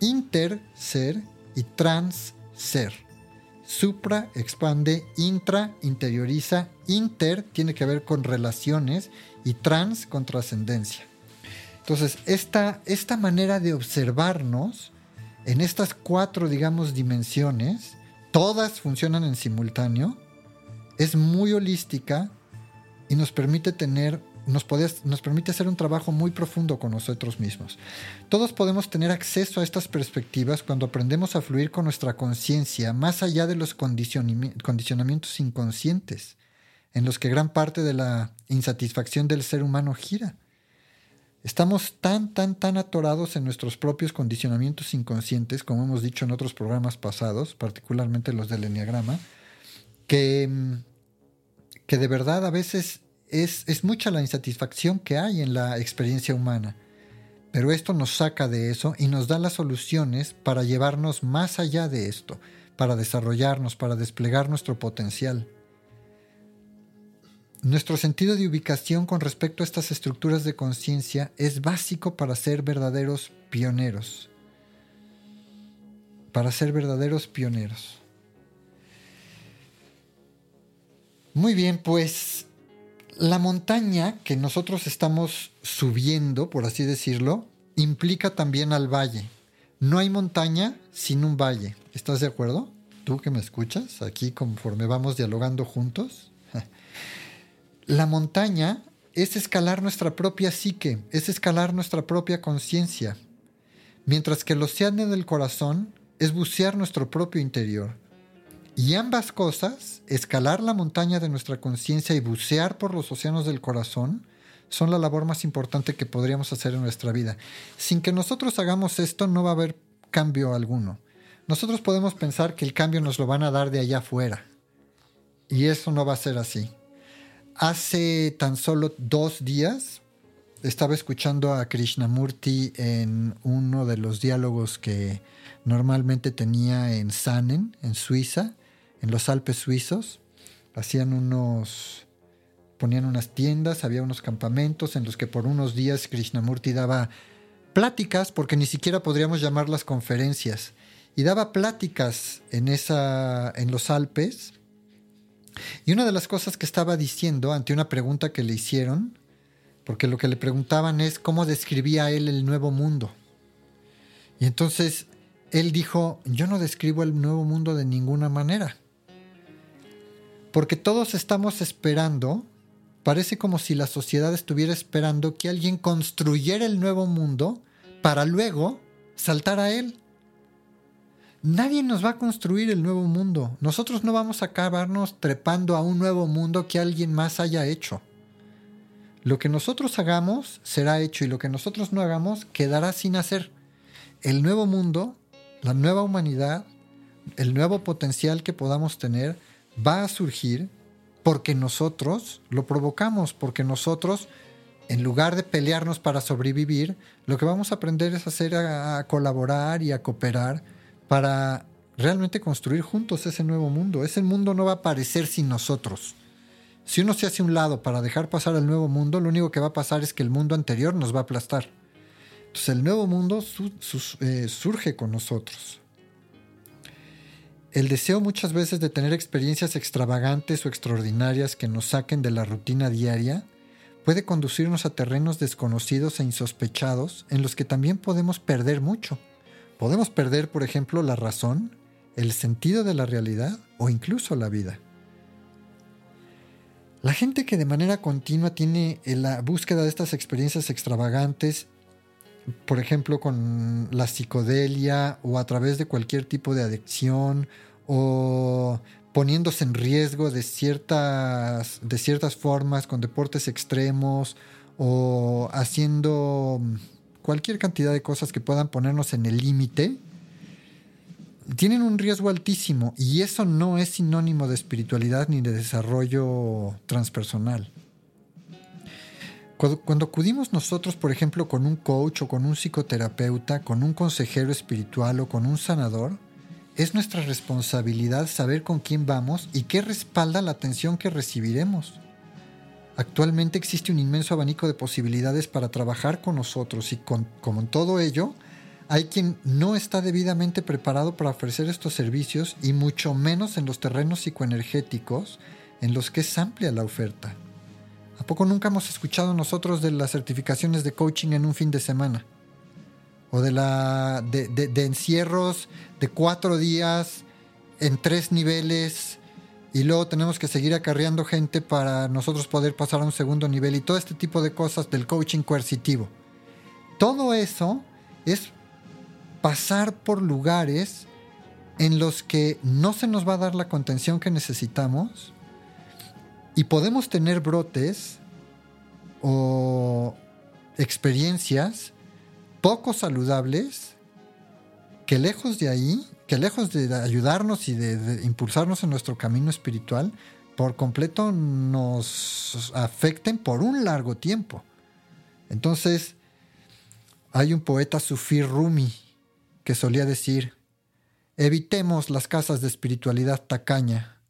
interser y transser. Supra expande, intra interioriza, inter tiene que ver con relaciones y trans con trascendencia. Entonces, esta, esta manera de observarnos en estas cuatro, digamos, dimensiones, todas funcionan en simultáneo, es muy holística y nos permite tener, nos, nos permite hacer un trabajo muy profundo con nosotros mismos. Todos podemos tener acceso a estas perspectivas cuando aprendemos a fluir con nuestra conciencia más allá de los condicionamientos inconscientes, en los que gran parte de la insatisfacción del ser humano gira. Estamos tan, tan, tan atorados en nuestros propios condicionamientos inconscientes, como hemos dicho en otros programas pasados, particularmente los del Enneagrama, que, mm, que de verdad a veces es, es mucha la insatisfacción que hay en la experiencia humana. Pero esto nos saca de eso y nos da las soluciones para llevarnos más allá de esto, para desarrollarnos, para desplegar nuestro potencial. Nuestro sentido de ubicación con respecto a estas estructuras de conciencia es básico para ser verdaderos pioneros. Para ser verdaderos pioneros. Muy bien, pues la montaña que nosotros estamos subiendo, por así decirlo, implica también al valle. No hay montaña sin un valle. ¿Estás de acuerdo? Tú que me escuchas aquí conforme vamos dialogando juntos. La montaña es escalar nuestra propia psique, es escalar nuestra propia conciencia, mientras que el océano del corazón es bucear nuestro propio interior. Y ambas cosas, escalar la montaña de nuestra conciencia y bucear por los océanos del corazón, son la labor más importante que podríamos hacer en nuestra vida. Sin que nosotros hagamos esto no va a haber cambio alguno. Nosotros podemos pensar que el cambio nos lo van a dar de allá afuera. Y eso no va a ser así. Hace tan solo dos días estaba escuchando a Krishnamurti en uno de los diálogos que normalmente tenía en Sanen, en Suiza, en los Alpes suizos. Hacían unos, ponían unas tiendas, había unos campamentos en los que por unos días Krishnamurti daba pláticas, porque ni siquiera podríamos llamarlas conferencias, y daba pláticas en, esa, en los Alpes y una de las cosas que estaba diciendo ante una pregunta que le hicieron, porque lo que le preguntaban es cómo describía él el nuevo mundo. Y entonces él dijo, yo no describo el nuevo mundo de ninguna manera. Porque todos estamos esperando, parece como si la sociedad estuviera esperando que alguien construyera el nuevo mundo para luego saltar a él. Nadie nos va a construir el nuevo mundo. Nosotros no vamos a acabarnos trepando a un nuevo mundo que alguien más haya hecho. Lo que nosotros hagamos será hecho y lo que nosotros no hagamos quedará sin hacer. El nuevo mundo, la nueva humanidad, el nuevo potencial que podamos tener va a surgir porque nosotros lo provocamos, porque nosotros, en lugar de pelearnos para sobrevivir, lo que vamos a aprender es hacer a, colaborar y a cooperar para realmente construir juntos ese nuevo mundo. Ese mundo no va a aparecer sin nosotros. Si uno se hace un lado para dejar pasar el nuevo mundo, lo único que va a pasar es que el mundo anterior nos va a aplastar. Entonces el nuevo mundo eh, surge con nosotros. El deseo muchas veces de tener experiencias extravagantes o extraordinarias que nos saquen de la rutina diaria puede conducirnos a terrenos desconocidos e insospechados en los que también podemos perder mucho. Podemos perder, por ejemplo, la razón, el sentido de la realidad o incluso la vida. La gente que de manera continua tiene la búsqueda de estas experiencias extravagantes por ejemplo, con la psicodelia o a través de cualquier tipo de adicción o poniéndose en riesgo de ciertas, de ciertas formas con deportes extremos o haciendo cualquier cantidad de cosas que puedan ponernos en el límite, tienen un riesgo altísimo y eso no es sinónimo de espiritualidad ni de desarrollo transpersonal. Cuando, acudimos nosotros, por ejemplo, con un coach o con un psicoterapeuta, con un consejero espiritual o con un sanador, es nuestra responsabilidad saber con quién vamos y qué respalda la atención que recibiremos. Actualmente existe un inmenso abanico de posibilidades para trabajar con nosotros y como en todo ello, hay quien no está debidamente preparado para ofrecer estos servicios y mucho menos en los terrenos psicoenergéticos en los que es amplia la oferta. ¿A poco nunca hemos escuchado nosotros de las certificaciones de coaching en un fin de semana? O de, la, de, encierros de cuatro días en tres niveles y luego tenemos que seguir acarreando gente para nosotros poder pasar a un segundo nivel y todo este tipo de cosas del coaching coercitivo. Todo eso es pasar por lugares en los que no se nos va a dar la contención que necesitamos y podemos tener brotes o experiencias poco saludables que lejos de ahí, que lejos de ayudarnos y de, impulsarnos en nuestro camino espiritual, por completo nos afecten por un largo tiempo. Entonces, hay un poeta sufí Rumi que solía decir, evitemos las casas de espiritualidad tacaña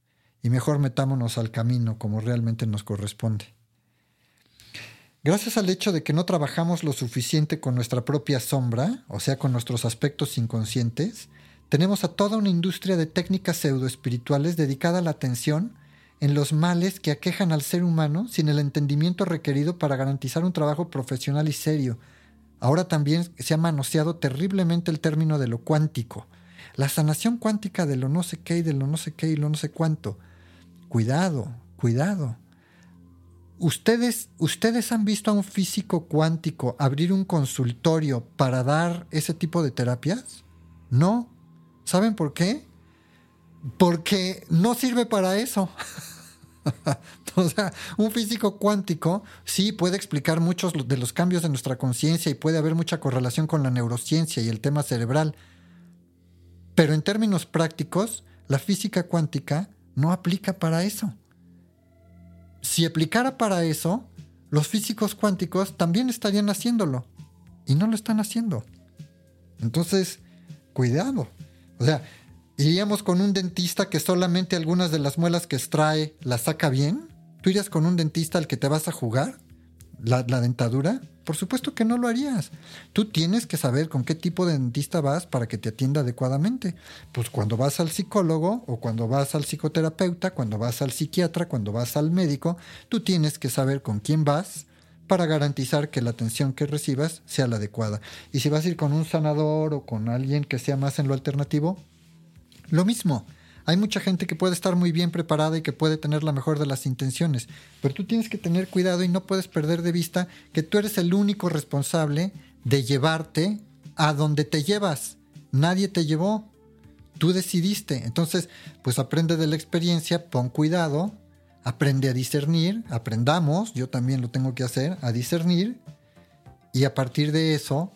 y mejor metámonos al camino como realmente nos corresponde. Gracias al hecho de que no trabajamos lo suficiente con nuestra propia sombra, o sea, con nuestros aspectos inconscientes, tenemos a toda una industria de técnicas pseudoespirituales dedicada a la atención en los males que aquejan al ser humano sin el entendimiento requerido para garantizar un trabajo profesional y serio. Ahora también se ha manoseado terriblemente el término de lo cuántico, la sanación cuántica de lo no sé qué y de lo no sé qué y lo no sé cuánto. Cuidado, cuidado. ¿Ustedes, ¿Ustedes han visto a un físico cuántico abrir un consultorio para dar ese tipo de terapias? No. ¿Saben por qué? Porque no sirve para eso. (laughs) o sea, un físico cuántico sí puede explicar muchos de los cambios de nuestra conciencia y puede haber mucha correlación con la neurociencia y el tema cerebral. Pero en términos prácticos, la física cuántica no aplica para eso. Si aplicara para eso, los físicos cuánticos también estarían haciéndolo. Y no lo están haciendo. Entonces, cuidado. O sea, iríamos con un dentista que solamente algunas de las muelas que extrae las saca bien. ¿Tú irías con un dentista al que te vas a jugar? la, dentadura? Por supuesto que no lo harías. Tú tienes que saber con qué tipo de dentista vas para que te atienda adecuadamente. Pues cuando vas al psicólogo o cuando vas al psicoterapeuta, cuando vas al psiquiatra, cuando vas al médico, tú tienes que saber con quién vas para garantizar que la atención que recibas sea la adecuada. Y si vas a ir con un sanador o con alguien que sea más en lo alternativo, lo mismo. Hay mucha gente que puede estar muy bien preparada y que puede tener la mejor de las intenciones, pero tú tienes que tener cuidado y no puedes perder de vista que tú eres el único responsable de llevarte a donde te llevas. Nadie te llevó, tú decidiste. Entonces, pues aprende de la experiencia, pon cuidado, aprende a discernir, aprendamos, yo también lo tengo que hacer, a discernir, y a partir de eso,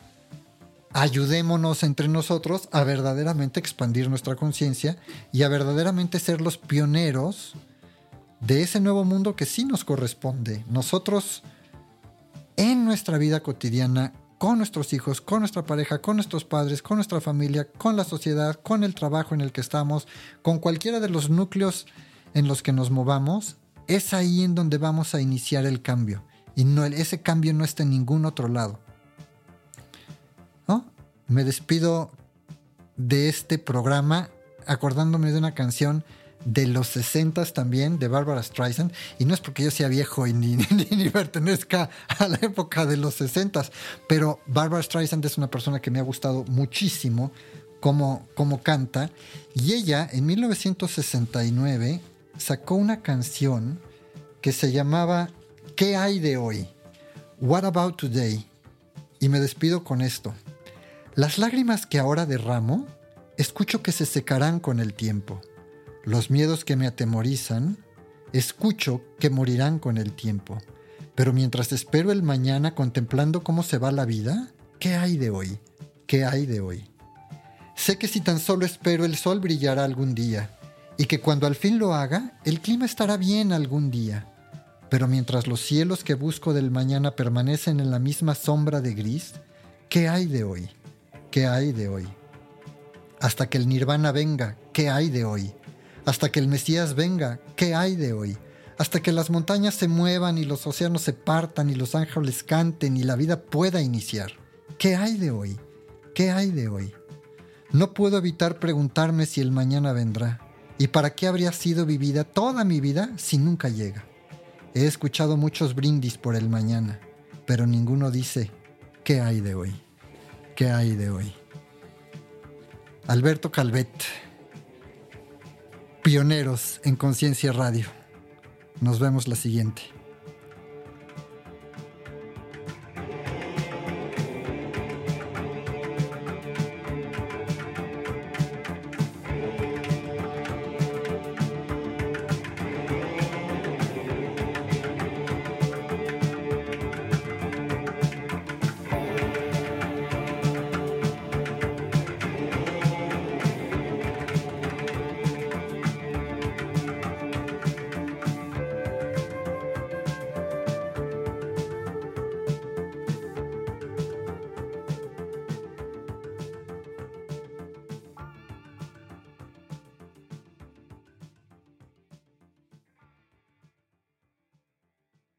ayudémonos entre nosotros a verdaderamente expandir nuestra conciencia y a verdaderamente ser los pioneros de ese nuevo mundo que sí nos corresponde. Nosotros, en nuestra vida cotidiana, con nuestros hijos, con nuestra pareja, con nuestros padres, con nuestra familia, con la sociedad, con el trabajo en el que estamos, con cualquiera de los núcleos en los que nos movamos, es ahí en donde vamos a iniciar el cambio. Y no, ese cambio no está en ningún otro lado. ¿No? Me despido de este programa acordándome de una canción de los 60 también, de Barbara Streisand, y no es porque yo sea viejo y ni, (laughs) ni, pertenezca a la época de los 60, pero Barbara Streisand es una persona que me ha gustado muchísimo como, como canta, y ella en 1969 sacó una canción que se llamaba ¿Qué hay de hoy? What about today? Y me despido con esto. Las lágrimas que ahora derramo, escucho que se secarán con el tiempo. Los miedos que me atemorizan, escucho que morirán con el tiempo. Pero mientras espero el mañana contemplando cómo se va la vida, ¿qué hay de hoy? ¿Qué hay de hoy? Sé que si tan solo espero el sol brillará algún día, y que cuando al fin lo haga, el clima estará bien algún día. Pero mientras los cielos que busco del mañana permanecen en la misma sombra de gris, ¿qué hay de hoy? ¿Qué hay de hoy? Hasta que el nirvana venga, ¿qué hay de hoy? hasta que el Mesías venga. ¿Qué hay de hoy? Hasta que las montañas se muevan y los océanos se partan y los ángeles canten y la vida pueda iniciar. ¿Qué hay de hoy? ¿Qué hay de hoy? No puedo evitar preguntarme si el mañana vendrá y para qué habría sido vivida toda mi vida si nunca llega. He escuchado muchos brindis por el mañana, pero ninguno dice, ¿qué hay de hoy? ¿Qué hay de hoy? Alberto Calvet pioneros en Conciencia Radio. Nos vemos la siguiente.